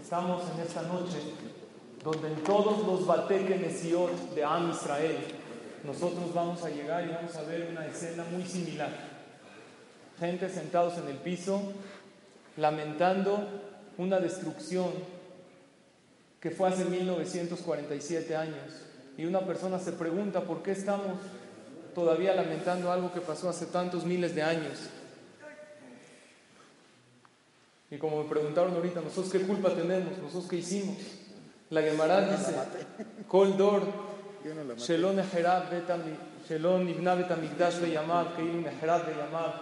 Estamos en esta noche donde en todos los Bateque de Am Israel nosotros vamos a llegar y vamos a ver una escena muy similar. Gente sentados en el piso lamentando una destrucción que fue hace 1947 años. Y una persona se pregunta por qué estamos todavía lamentando algo que pasó hace tantos miles de años. Y como me preguntaron ahorita, nosotros qué culpa tenemos, nosotros qué hicimos. La Gemara dice, Kol Dor, Shelon Ibna Betamigdash Beyamab, Keilu Meherab Beyamab,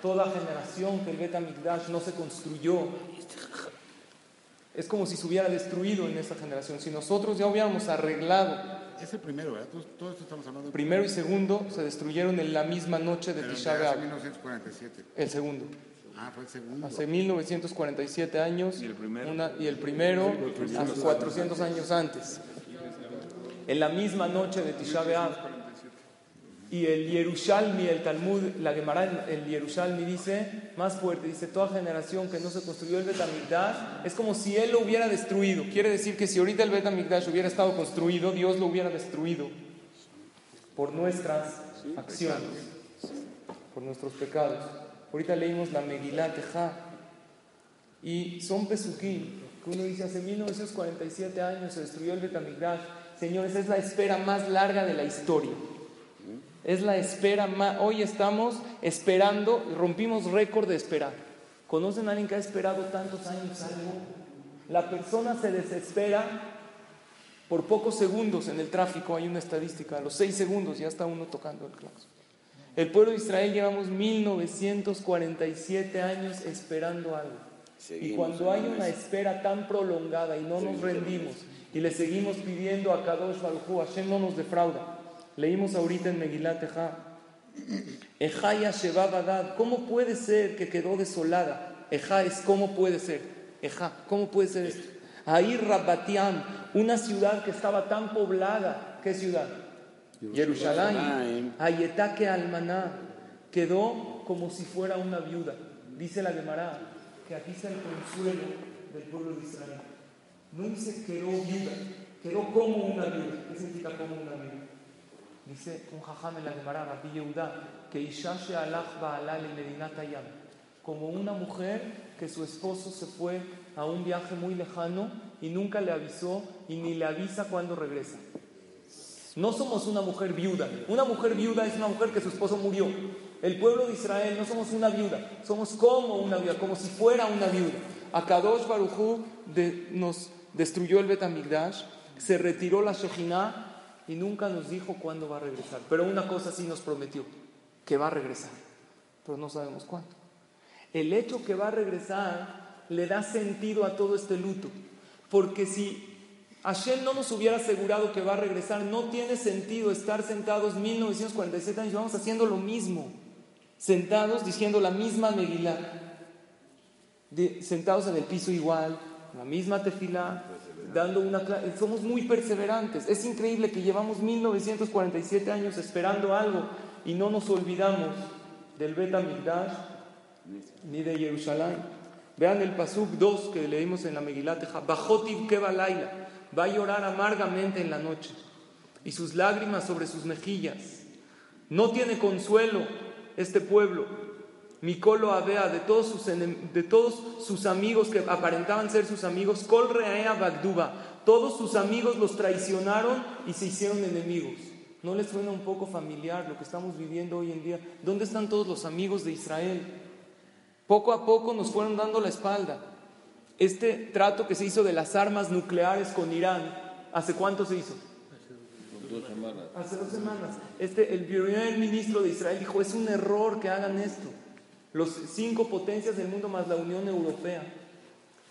toda generación que el Betamigdash no se construyó, es como si se hubiera destruido en esa generación. Si nosotros ya hubiéramos arreglado. Es el primero, ¿verdad? Todo esto estamos hablando. Primero y segundo se destruyeron en la misma noche de Tisha B'Av. 1947. El segundo. Ah, fue el segundo. Hace 1947 años. Y el primero. Una, y el primero, hace 400 años antes. En la misma noche de Tisha B'Av. Y el Yerushalmi, el Talmud, la Gemara, el Yerushalmi dice, más fuerte, dice, toda generación que no se construyó el Betamigdash, es como si él lo hubiera destruido. Quiere decir que si ahorita el Betamigdash hubiera estado construido, Dios lo hubiera destruido por nuestras acciones, por nuestros pecados. Ahorita leímos la Megillah Teja y son pesuquín, que uno dice, hace 1947 años se destruyó el Betamigdash. Señores, es la espera más larga de la historia. Es la espera más. Hoy estamos esperando, rompimos récord de esperar. ¿Conocen a alguien que ha esperado tantos años algo? La persona se desespera por pocos segundos en el tráfico. Hay una estadística, a los seis segundos ya está uno tocando el claxon. El pueblo de Israel llevamos 1947 años esperando algo. y cuando hay una espera tan prolongada y no nos rendimos y le seguimos pidiendo a Kadosh Baruj Hashem no nos defrauda. Leímos ahorita en Megilat Eja. Ejaya Shebabadad. ¿Cómo puede ser que quedó desolada? Eja es cómo puede ser. Eja, ¿cómo puede ser esto? Ahí Rabatiam, una ciudad que estaba tan poblada. ¿Qué ciudad? Jerusalén. Ayetaque Almaná. Quedó como si fuera una viuda. Dice la Gemara que aquí está el consuelo del pueblo de Israel. No dice quedó viuda, quedó como una viuda. ¿Qué significa como una viuda? Dice un jajam en la Gemara, Rabbi Yehuda, que Ishashe alach ba'alal ayam. Como una mujer que su esposo se fue a un viaje muy lejano y nunca le avisó y ni le avisa cuando regresa. No somos una mujer viuda. Una mujer viuda es una mujer que su esposo murió. El pueblo de Israel no somos una viuda, somos como una viuda, como si fuera una viuda. Akadosh Baruchu de, nos destruyó el Betamigdash, se retiró la Shejinah y nunca nos dijo cuándo va a regresar. Pero una cosa sí nos prometió, que va a regresar, pero no sabemos cuándo. El hecho que va a regresar le da sentido a todo este luto, porque si Hashem no nos hubiera asegurado que va a regresar, no tiene sentido estar sentados 1947 años, vamos haciendo lo mismo, sentados diciendo la misma Megilá, sentados en el piso igual, la misma tefila, dando una somos muy perseverantes. Es increíble que llevamos 1947 años esperando algo y no nos olvidamos del Bet Amigdash ni de Jerusalén. Vean el Pasuk 2 que leímos en la Megilat Bajotiv Keba Laila va a llorar amargamente en la noche y sus lágrimas sobre sus mejillas. No tiene consuelo este pueblo. Mikolo Abea, de todos, sus de todos sus amigos que aparentaban ser sus amigos, Kol Rea Bagduba, todos sus amigos los traicionaron y se hicieron enemigos. ¿No les suena un poco familiar lo que estamos viviendo hoy en día? ¿Dónde están todos los amigos de Israel? Poco a poco nos fueron dando la espalda. Este trato que se hizo de las armas nucleares con Irán, ¿hace cuánto se hizo? Dos semanas. Hace dos semanas. Este, el primer ministro de Israel dijo, es un error que hagan esto los cinco potencias del mundo más la Unión Europea.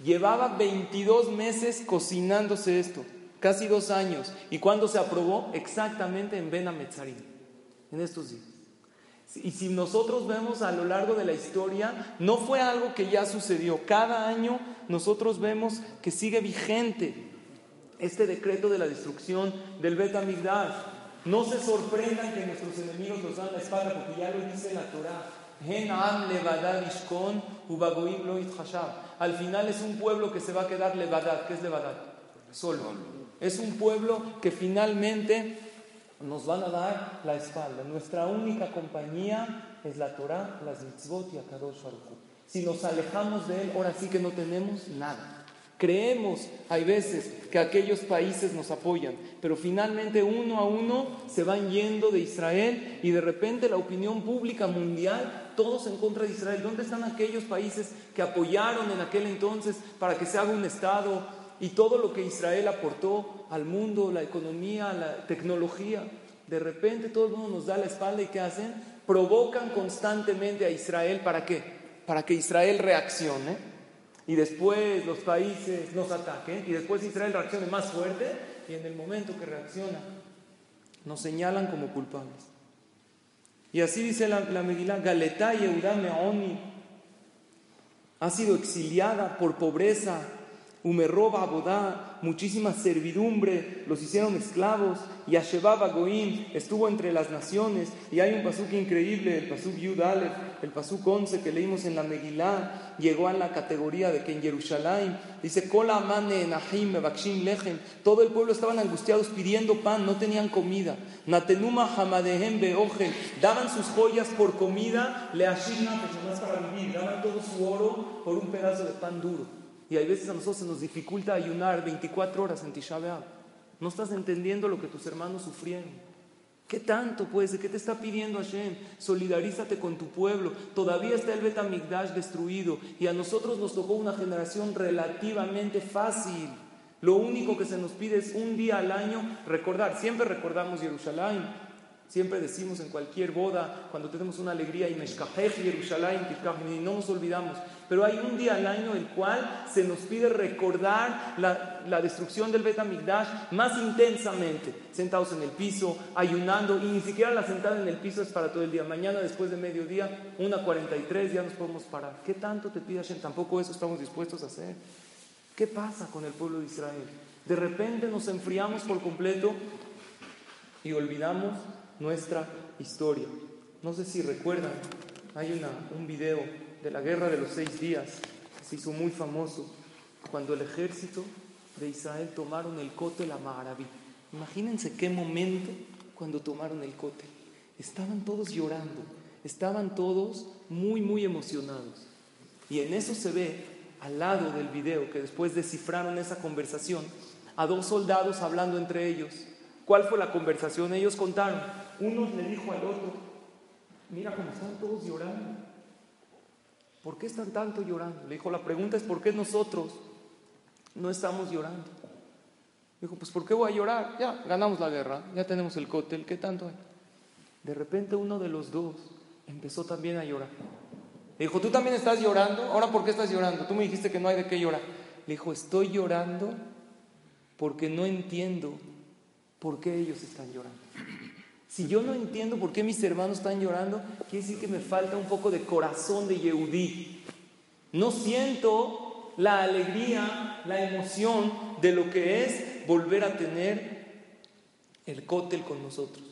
Llevaba 22 meses cocinándose esto, casi dos años. ¿Y cuándo se aprobó? Exactamente en Ben en estos días. Y si nosotros vemos a lo largo de la historia, no fue algo que ya sucedió. Cada año nosotros vemos que sigue vigente este decreto de la destrucción del Bet No se sorprendan que nuestros enemigos nos dan la espada, porque ya lo dice la Torah. Al final es un pueblo que se va a quedar levadad. ¿Qué es levadad? Solo. Es un pueblo que finalmente nos van a dar la espalda. Nuestra única compañía es la Torah, las mitzvot y Akadosh Baruj. Si nos alejamos de él, ahora sí que no tenemos nada. Creemos, hay veces, que aquellos países nos apoyan, pero finalmente uno a uno se van yendo de Israel y de repente la opinión pública mundial, todos en contra de Israel. ¿Dónde están aquellos países que apoyaron en aquel entonces para que se haga un Estado y todo lo que Israel aportó al mundo, la economía, la tecnología? De repente todo el mundo nos da la espalda y ¿qué hacen? Provocan constantemente a Israel para qué? Para que Israel reaccione y después los países nos ataquen y después Israel reaccione más fuerte y en el momento que reacciona nos señalan como culpables. Y así dice la, la Megilá, Galetá Meoni ha sido exiliada por pobreza, Umerroba Abodá, muchísima servidumbre, los hicieron esclavos, y Ashebaba Goim estuvo entre las naciones, y hay un pasuk increíble, el pasuk Yud Aleph, el pasuk 11 que leímos en la Megilá, llegó a la categoría de que en Jerusalén dice, Kola Mane Nahim Lechem, todo el pueblo estaban angustiados pidiendo pan, no tenían comida, Natenuma Hamadehem Beochel, daban sus joyas por comida, le para vivir, daban todo su oro por un pedazo de pan duro. Y hay veces a nosotros se nos dificulta ayunar 24 horas en Tisha B'Av. No estás entendiendo lo que tus hermanos sufrieron. ¿Qué tanto puede ser? ¿Qué te está pidiendo Hashem? Solidarízate con tu pueblo. Todavía está el Betamigdash destruido y a nosotros nos tocó una generación relativamente fácil. Lo único que se nos pide es un día al año recordar. Siempre recordamos Jerusalén, Siempre decimos en cualquier boda, cuando tenemos una alegría, y no nos olvidamos. Pero hay un día al año el cual se nos pide recordar la, destrucción del Bet más intensamente, sentados en el piso, ayunando, y ni siquiera la sentada en el piso es para todo el día. Mañana, después de mediodía, una 43, ya nos podemos parar. ¿Qué tanto te pide Hashem? Tampoco eso estamos dispuestos a hacer. ¿Qué pasa con el pueblo de Israel? De repente nos enfriamos por completo y olvidamos nuestra historia. No sé si recuerdan, hay una, un video de la guerra de los seis días se hizo muy famoso cuando el ejército de Israel tomaron el la Maharabi. Imagínense qué momento cuando tomaron el cote. Estaban todos llorando, estaban todos muy, muy emocionados. Y en eso se ve, al lado del video, que después descifraron esa conversación, a dos soldados hablando entre ellos. ¿Cuál fue la conversación? Ellos contaron, uno le dijo al otro, mira cómo están todos llorando. ¿Por qué están tanto llorando? Le dijo, la pregunta es, ¿por qué nosotros no estamos llorando? Dijo, pues ¿por qué voy a llorar? Ya, ganamos la guerra, ya tenemos el cóctel, ¿qué tanto hay? De repente uno de los dos empezó también a llorar. Le dijo, ¿tú también estás llorando? ¿Ahora por qué estás llorando? Tú me dijiste que no hay de qué llorar. Le dijo, estoy llorando porque no entiendo por qué ellos están llorando. Si yo no entiendo por qué mis hermanos están llorando, quiere decir que me falta un poco de corazón de Yehudí. No siento la alegría, la emoción de lo que es volver a tener el cótel con nosotros.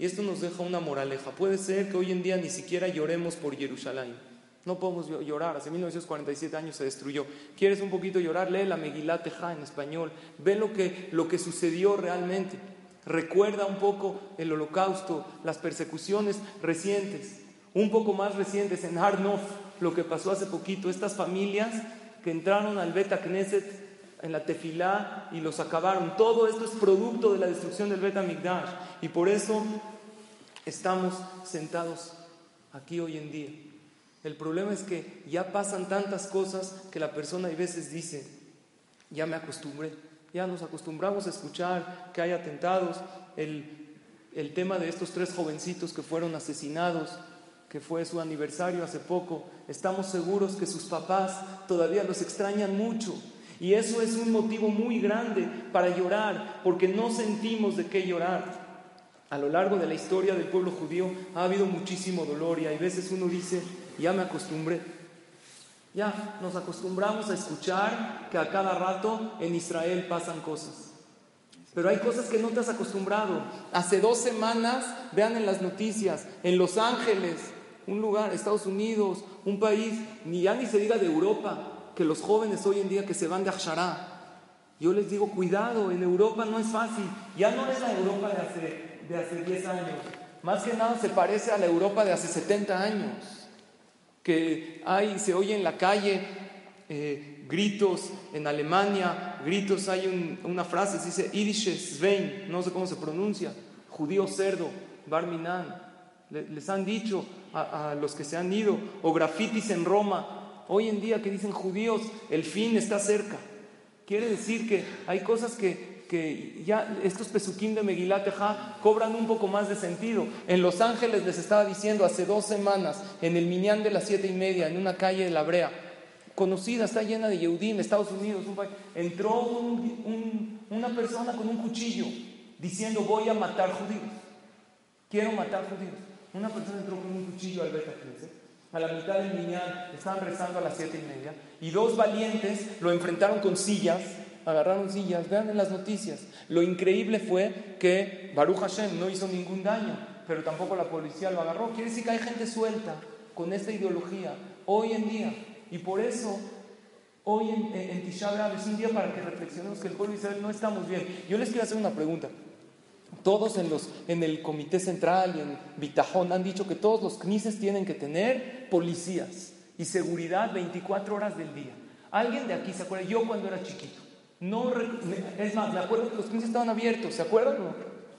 Y esto nos deja una moraleja. Puede ser que hoy en día ni siquiera lloremos por Jerusalén. No podemos llorar. Hace 1947 años se destruyó. ¿Quieres un poquito llorar? Lee la Megilá Teja en español. Ve lo que, lo que sucedió realmente. Recuerda un poco el holocausto, las persecuciones recientes, un poco más recientes en Harnof, lo que pasó hace poquito, estas familias que entraron al Beta Knesset en la tefilá y los acabaron. Todo esto es producto de la destrucción del Beta Migdash y por eso estamos sentados aquí hoy en día. El problema es que ya pasan tantas cosas que la persona a veces dice, ya me acostumbré. Ya nos acostumbramos a escuchar que hay atentados. El, el tema de estos tres jovencitos que fueron asesinados, que fue su aniversario hace poco, estamos seguros que sus papás todavía los extrañan mucho. Y eso es un motivo muy grande para llorar, porque no sentimos de qué llorar. A lo largo de la historia del pueblo judío ha habido muchísimo dolor y hay veces uno dice, ya me acostumbré. Ya nos acostumbramos a escuchar que a cada rato en Israel pasan cosas. Pero hay cosas que no te has acostumbrado. Hace dos semanas, vean en las noticias, en Los Ángeles, un lugar, Estados Unidos, un país, ni ya ni se diga de Europa, que los jóvenes hoy en día que se van de Akshara, yo les digo, cuidado, en Europa no es fácil, ya no es la Europa de hace, de hace 10 años, más que nada se parece a la Europa de hace 70 años, que hay, se oye en la calle eh, gritos en Alemania, gritos, hay una frase, se dice Idische Svein, no sé cómo se pronuncia, judío cerdo, Barminan, les han dicho a, los que se han ido, o grafitis en Roma, hoy en día que dicen judíos, el fin está cerca. Quiere decir que hay cosas que, que ya estos pesuquín de Megilat cobran un poco más de sentido. En Los Ángeles les estaba diciendo hace dos semanas, en el Minyan de las siete y media, en una calle de La Brea, conocida, está llena de Yehudim, Estados Unidos, entró una persona con un cuchillo diciendo voy a matar judíos, quiero matar judíos. Una persona entró con un cuchillo al Beta a la mitad del Minyan, estaban rezando a las siete y media, y dos valientes lo enfrentaron con sillas, agarraron sillas, vean en las noticias. Lo increíble fue que Baruch Hashem no hizo ningún daño, pero tampoco la policía lo agarró. Quiere decir que hay gente suelta con esta ideología hoy en día. Y por eso, hoy en, en Tisha es un día para que reflexionemos que el pueblo de Israel no estamos bien. Yo les quiero hacer una pregunta. Todos en, los, en el Comité Central y en Bitajón han dicho que todos los CNICES tienen que tener policías y seguridad 24 horas del día. ¿Alguien de aquí se acuerda? Yo cuando era chiquito. No, es más, me acuerdo que los CNICES estaban abiertos, ¿se acuerdan?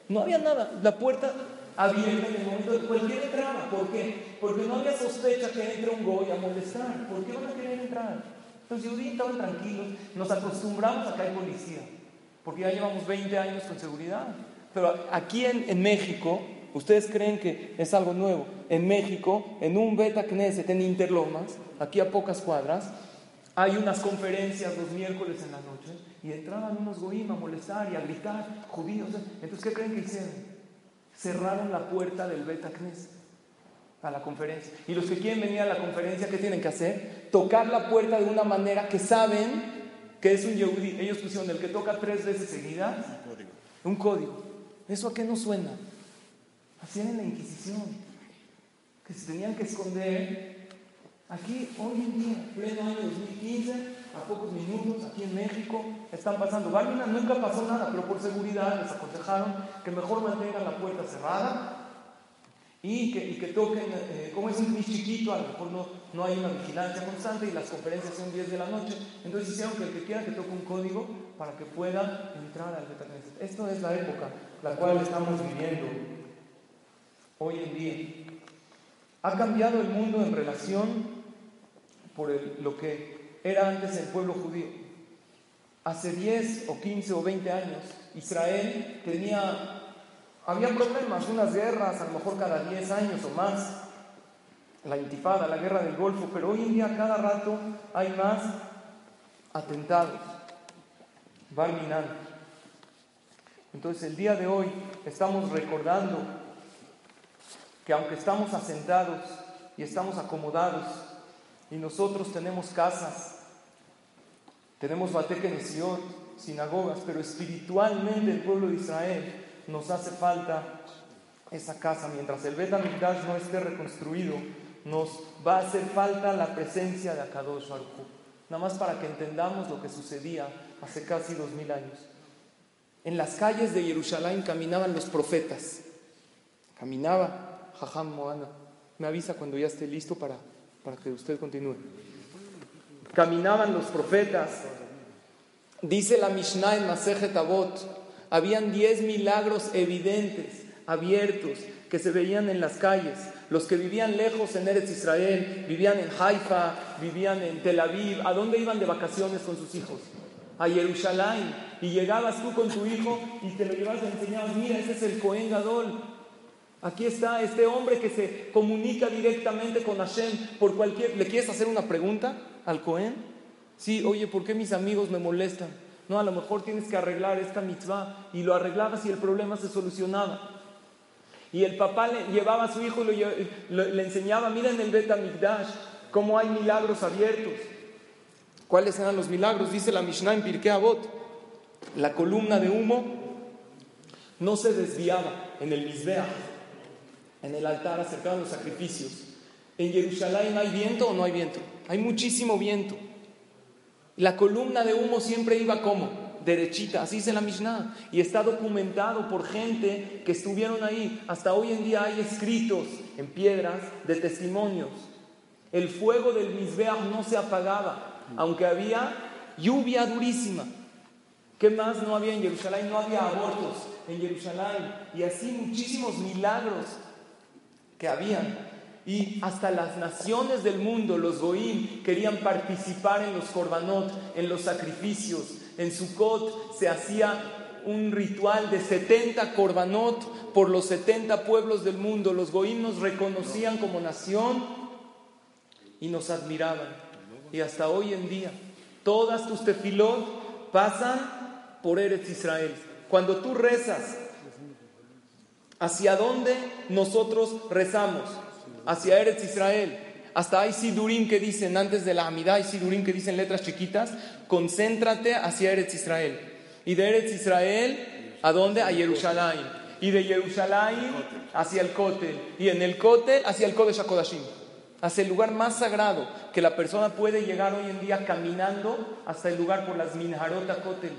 No, había nada. La puerta abierta en el momento de cualquier entrada. ¿Por qué? Porque no había sospecha que entre un goy a molestar. ¿Por qué van a querer entrar? Entonces yo estaban tranquilos. Nos acostumbramos a que hay policía. Porque ya llevamos 20 años con seguridad. Pero aquí en, México, ustedes creen que es algo nuevo. En México, en un Beta Knesset en Interlomas, aquí a pocas cuadras, hay unas conferencias los miércoles en la noche y entraban unos goim a molestar y a gritar, judíos. Entonces, ¿qué creen que hicieron? Cerraron la puerta del Beta Knesset a la conferencia. Y los que quieren venir a la conferencia, ¿qué tienen que hacer? Tocar la puerta de una manera que saben que es un yehudi. Ellos pusieron el que toca tres veces seguidas, un código. Un código. ¿Eso a qué nos suena? Hacían en la Inquisición, que se tenían que esconder. Aquí, hoy en día, pleno año 2015, a pocos minutos, aquí en México, están pasando. Bálvina nunca pasó nada, pero por seguridad les aconsejaron que mejor mantengan la puerta cerrada y que, toquen, eh, como es un chiquito, a lo mejor no, no hay una vigilancia constante y las conferencias son 10 de la noche. Entonces hicieron que el que quiera que toque un código para que pueda entrar al Betacneset. Esto es la época la cual estamos viviendo hoy en día. Ha cambiado el mundo en relación por lo que era antes el pueblo judío. Hace 10 o 15 o 20 años Israel tenía, había problemas, unas guerras, a lo mejor cada 10 años o más, la intifada, la guerra del Golfo, pero hoy en día cada rato hay más atentados. Barminan. Entonces el día de hoy estamos recordando que aunque estamos asentados y estamos acomodados y nosotros tenemos casas, tenemos Batekenesiot, sinagogas, pero espiritualmente el pueblo de Israel nos hace falta esa casa. Mientras el Bet no esté reconstruido, nos va a hacer falta la presencia de Akadosh Baruj Nada más para que entendamos lo que sucedía hace casi dos mil años. En las calles de Jerusalén caminaban los profetas. Caminaba Jajam Moana. Me avisa cuando ya esté listo para, para que usted continúe. Caminaban los profetas. Dice la Mishnah en Masejet Avot, habían diez milagros evidentes, abiertos, que se veían en las calles. Los que vivían lejos en Eretz Israel, vivían en Haifa, vivían en Tel Aviv, ¿a dónde iban de vacaciones con sus hijos? A Jerusalén y llegabas tú con tu hijo y te lo llevas y enseñabas, mira, ese es el Cohen Gadol. Aquí está este hombre que se comunica directamente con Hashem por cualquier... ¿Le quieres hacer una pregunta al Cohen? Sí, oye, ¿por qué mis amigos me molestan? No, a lo mejor tienes que arreglar esta mitzvah. Y lo arreglabas y el problema se solucionaba. Y el papá le llevaba a su hijo y le enseñaba, mira en el Bet Mikdash, cómo hay milagros abiertos. ¿Cuáles eran los milagros? Dice la Mishnah en Pirkei Avot la columna de humo no se desviaba en el misbea, en el altar acercado a los sacrificios. ¿En Jerusalén hay viento o no hay viento? Hay muchísimo viento. La columna de humo siempre iba como derechita, así dice la Mishnah, y está documentado por gente que estuvieron ahí. Hasta hoy en día hay escritos en piedras de testimonios. El fuego del Mizbeach no se apagaba, aunque había lluvia durísima. ¿Qué más no había en Jerusalén? No había abortos en Jerusalén y así muchísimos milagros que habían. Y hasta las naciones del mundo, los Goim, querían participar en los korbanot, en los sacrificios. En Sukkot se hacía un ritual de 70 korbanot por los 70 pueblos del mundo. Los Goim nos reconocían como nación y nos admiraban. Y hasta hoy en día, todas tus tefilot pasan por Eretz Israel. Cuando tú rezas, ¿hacia dónde nosotros rezamos? hacia Eretz Israel. Hasta hay sidurim que dicen, antes de la amidad, hay sidurim que dicen letras chiquitas, concéntrate hacia Eretz Israel. Y de Eretz Israel, ¿a dónde? A Jerusalén. Y de Jerusalén hacia el Kotel. Y en el Kotel hacia el Kodesh HaKodashim. Hacia el lugar más sagrado que la persona puede llegar hoy en día caminando hasta el lugar por las Minharot Kotel,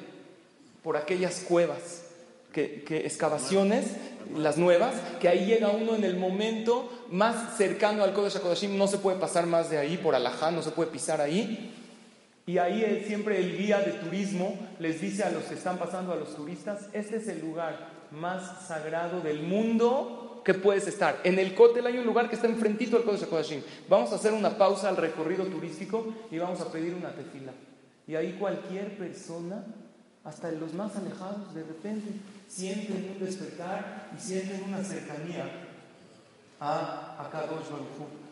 por aquellas cuevas, que, que excavaciones las nuevas, que ahí llega uno en el momento más cercano al Kodesh HaKodashim, no se puede pasar más de ahí por Alajá, no se puede pisar ahí. Y ahí siempre el guía de turismo les dice a los que están pasando, a los turistas, este es el lugar más sagrado del mundo que puedes estar. En el Kotel hay un lugar que está enfrentito al Kodesh HaKodashim. Vamos a hacer una pausa al recorrido turístico y vamos a pedir una tefila. Y ahí cualquier persona, hasta los más alejados, de repente sienten un despertar y sienten una cercanía a Akadosh Baruj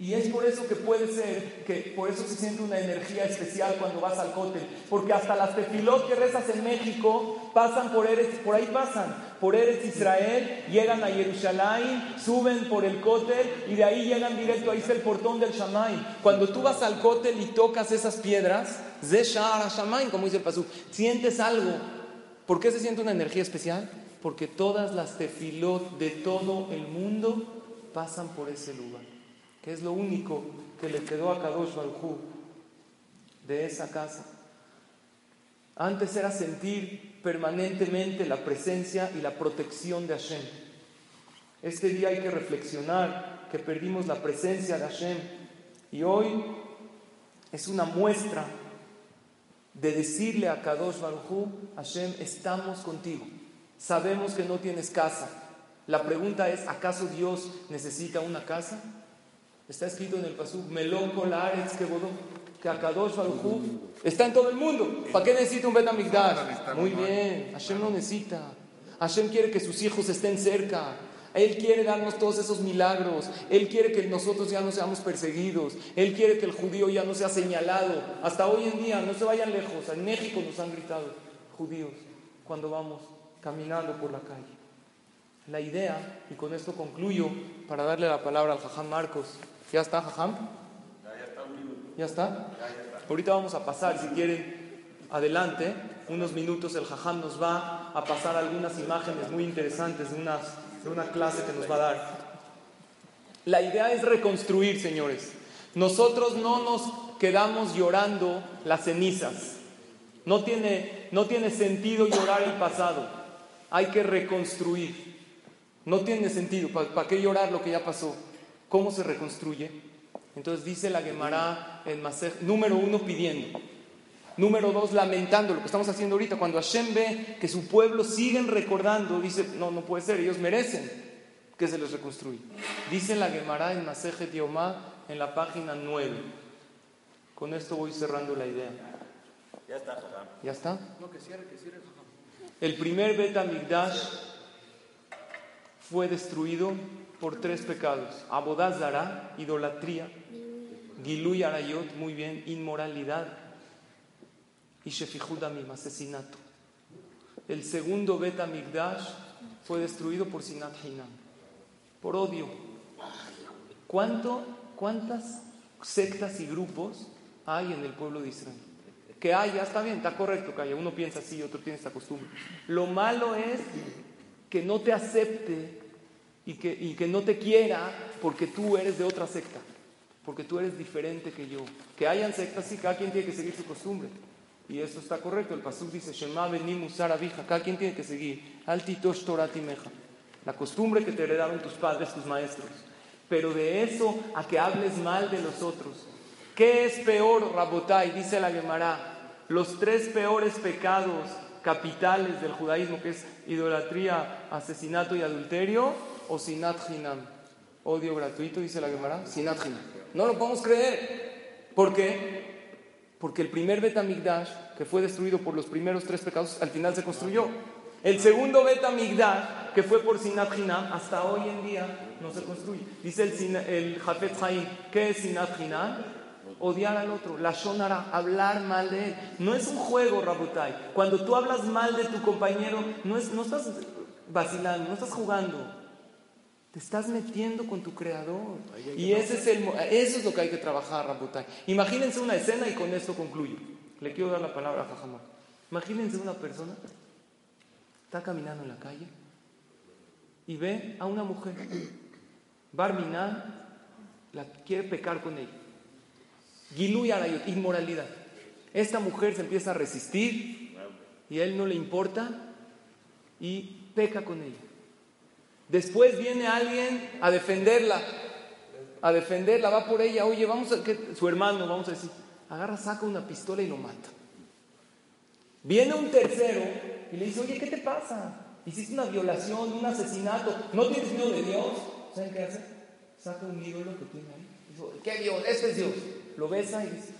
y es por eso que puede ser, que por eso se siente una energía especial cuando vas al cótel. Porque hasta las tefilot que rezas en México pasan por Eretz, por ahí pasan, por Eretz Israel, llegan a Jerusalén, suben por el cótel y de ahí llegan directo, ahí está el portón del Shamaim. Cuando tú vas al cótel y tocas esas piedras, Zeshar Shamaim, como dice el Pasú, sientes algo ¿Por qué se siente una energía especial? Porque todas las tefilot de todo el mundo pasan por ese lugar, que es lo único que le quedó a Kadosh Baruj de esa casa. Antes era sentir permanentemente la presencia y la protección de Hashem. Este día hay que reflexionar que perdimos la presencia de Hashem y hoy es una muestra de decirle a Kadosh Baruj Hashem, estamos contigo. Sabemos que no tienes casa. La pregunta es, ¿acaso Dios necesita una casa? Está escrito en el Pasuk, Melón Kolaretz que que Akadosh Baruj está en todo el mundo. ¿Para qué necesita un Betamigdash? Muy bien, Hashem no necesita. Hashem quiere que sus hijos estén cerca. Él quiere darnos todos esos milagros. Él quiere que nosotros ya no seamos perseguidos. Él quiere que el judío ya no sea señalado. Hasta hoy en día, no se vayan lejos. En México nos han gritado judíos cuando vamos caminando por la calle. La idea, y con esto concluyo, para darle la palabra al Jajam Marcos. ¿Ya está, Jajam? Ya, está. Ahorita vamos a pasar, si quieren, adelante. Unos minutos el Jajam nos va a pasar algunas imágenes muy interesantes de de una clase que nos va a dar. La idea es reconstruir, señores. Nosotros no nos quedamos llorando las cenizas. No tiene, no tiene sentido llorar el pasado. Hay que reconstruir. No tiene sentido. ¿Para qué llorar lo que ya pasó? ¿Cómo se reconstruye? Entonces dice la Gemara en Masej, número uno pidiendo. Número dos, lamentando lo que estamos haciendo ahorita. Cuando Hashem ve que su pueblo siguen recordando, dice, no, no puede ser, ellos merecen que se les reconstruya. Dice la Gemara en Masejet Yomá en la página 9. Con esto voy cerrando la idea. Ya está, ¿Ya está? No, que cierre, que cierre, El primer Bet fue destruido por tres pecados: Abodazara, idolatría, Giluy Arayot, muy bien, inmoralidad y Shefihudamim, asesinato. El segundo Bet fue destruido por Sinat Hinam, por odio. ¿Cuánto, ¿Cuántas sectas y grupos hay en el pueblo de Israel? Que haya, está bien, está correcto que haya. Uno piensa así, otro tiene esta costumbre. Lo malo es que no te acepte y que, y que no te quiera porque tú eres de otra secta, porque tú eres diferente que yo. Que hayan sectas, sí, cada quien tiene que seguir su costumbre. Y eso está correcto. El Pasuk dice, Shema benim usar abija. Quien tiene que seguir. Altitosh torati meja. La costumbre que te heredaron tus padres, tus maestros. Pero de eso a que hables mal de los otros. ¿Qué es peor, Rabotai? Dice la Gemara. Los tres peores pecados capitales del judaísmo, que es idolatría, asesinato y adulterio, o sinat hinam. Odio gratuito, dice la Gemara. Sinat hinam. No lo podemos creer. ¿Por qué? Porque el primer Betamigdash, que fue destruido por los primeros tres pecados, al final se construyó. El segundo Betamigdash, que fue por Sinat Hinam, hasta hoy en día no se construye. Dice el, Jafet Haim, ¿qué es Sinat Hinam? Odiar al otro, la shonara, hablar mal de él. No es un juego, Rabutai. Cuando tú hablas mal de tu compañero, no, es, no estás vacilando, no estás jugando. Te estás metiendo con tu creador. Y ese es el, eso es lo que hay que trabajar, Rabotai. Imagínense una escena y con esto concluyo. Le quiero dar la palabra a Jajamá. Imagínense una persona, está caminando en la calle y ve a una mujer. Barminan la quiere pecar con ella. Giluy la inmoralidad. Esta mujer se empieza a resistir y a él no le importa y peca con ella. Después viene alguien a defenderla, a defenderla, va por ella, oye, vamos a que su hermano, vamos a decir, agarra, saca una pistola y lo mata. Viene un tercero y le dice, oye, ¿qué te pasa? Hiciste una violación, un asesinato, ¿no tienes miedo de Dios? ¿Saben qué hace? Saca un ídolo que tiene ahí. ¿qué Dios? Este es Dios. Lo besa y dice,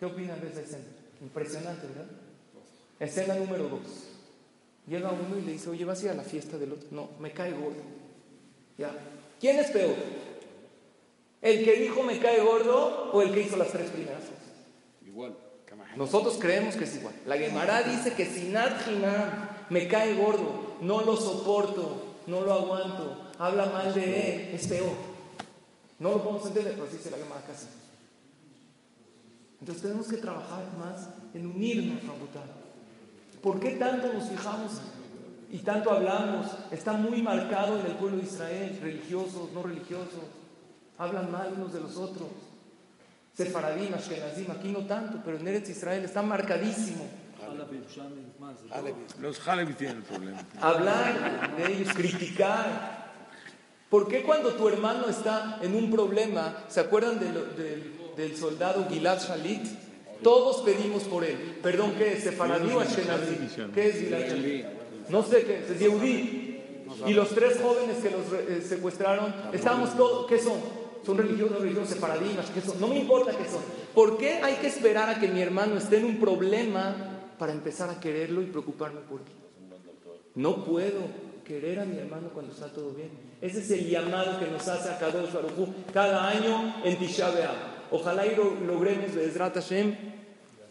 ¿qué opinas de esa escena? Impresionante, ¿verdad? Escena número dos. Llega uno y le dice, oye, ¿vas a ir a la fiesta del otro? No, me cae gordo. Ya. ¿Quién es peor? ¿El que dijo me cae gordo o el que hizo las tres primeras cosas? Igual. Nosotros creemos que es igual. La Gemara dice que si Hinam me cae gordo, no lo soporto, no lo aguanto, habla mal de él, es peor. No lo podemos entender, pero así dice la Gemara casi. Entonces tenemos que trabajar más en unirnos, Rabotar. ¿Por qué tanto nos fijamos y tanto hablamos? Está muy marcado en el pueblo de Israel, religiosos, no religiosos, hablan mal unos de los otros. Sefaradim, Ashkenazim, aquí no tanto, pero en Eretz Israel está marcadísimo. Los Halevi tienen el problema. Hablar de ellos, criticar. ¿Por qué cuando tu hermano está en un problema, ¿se acuerdan del soldado Gilad Shalit? Todos pedimos por él. Perdón, ¿qué es? ¿Sefaradí o? ¿Qué es No sé qué es, es Yehudí. Y los tres jóvenes que los eh, secuestraron, estábamos todos, ¿qué son? Son religiosos, religiosos, separadigmas, ¿qué son? No me importa qué son. ¿Por qué hay que esperar a que mi hermano esté en un problema para empezar a quererlo y preocuparme por él? No puedo querer a mi hermano cuando está todo bien. Ese es el llamado que nos hace a Kadosh Baruj cada año en Tisha B'Av. Ojalá y logremos, de Hashem,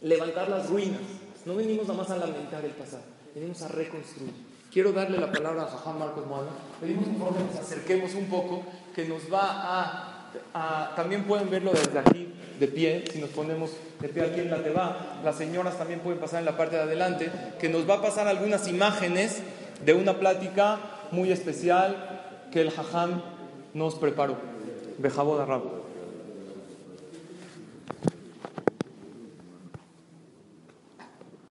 levantar las ruinas. No venimos nada más a lamentar el pasado, venimos a reconstruir. Quiero darle la palabra a Jajam Marcos Moana. Pedimos un que nos acerquemos un poco, que nos va a, También pueden verlo desde aquí, de pie, si nos ponemos de pie aquí en la Teba. Las señoras también pueden pasar en la parte de adelante, que nos va a pasar algunas imágenes de una plática muy especial que el Jajam nos preparó. Bejabo de Rabo.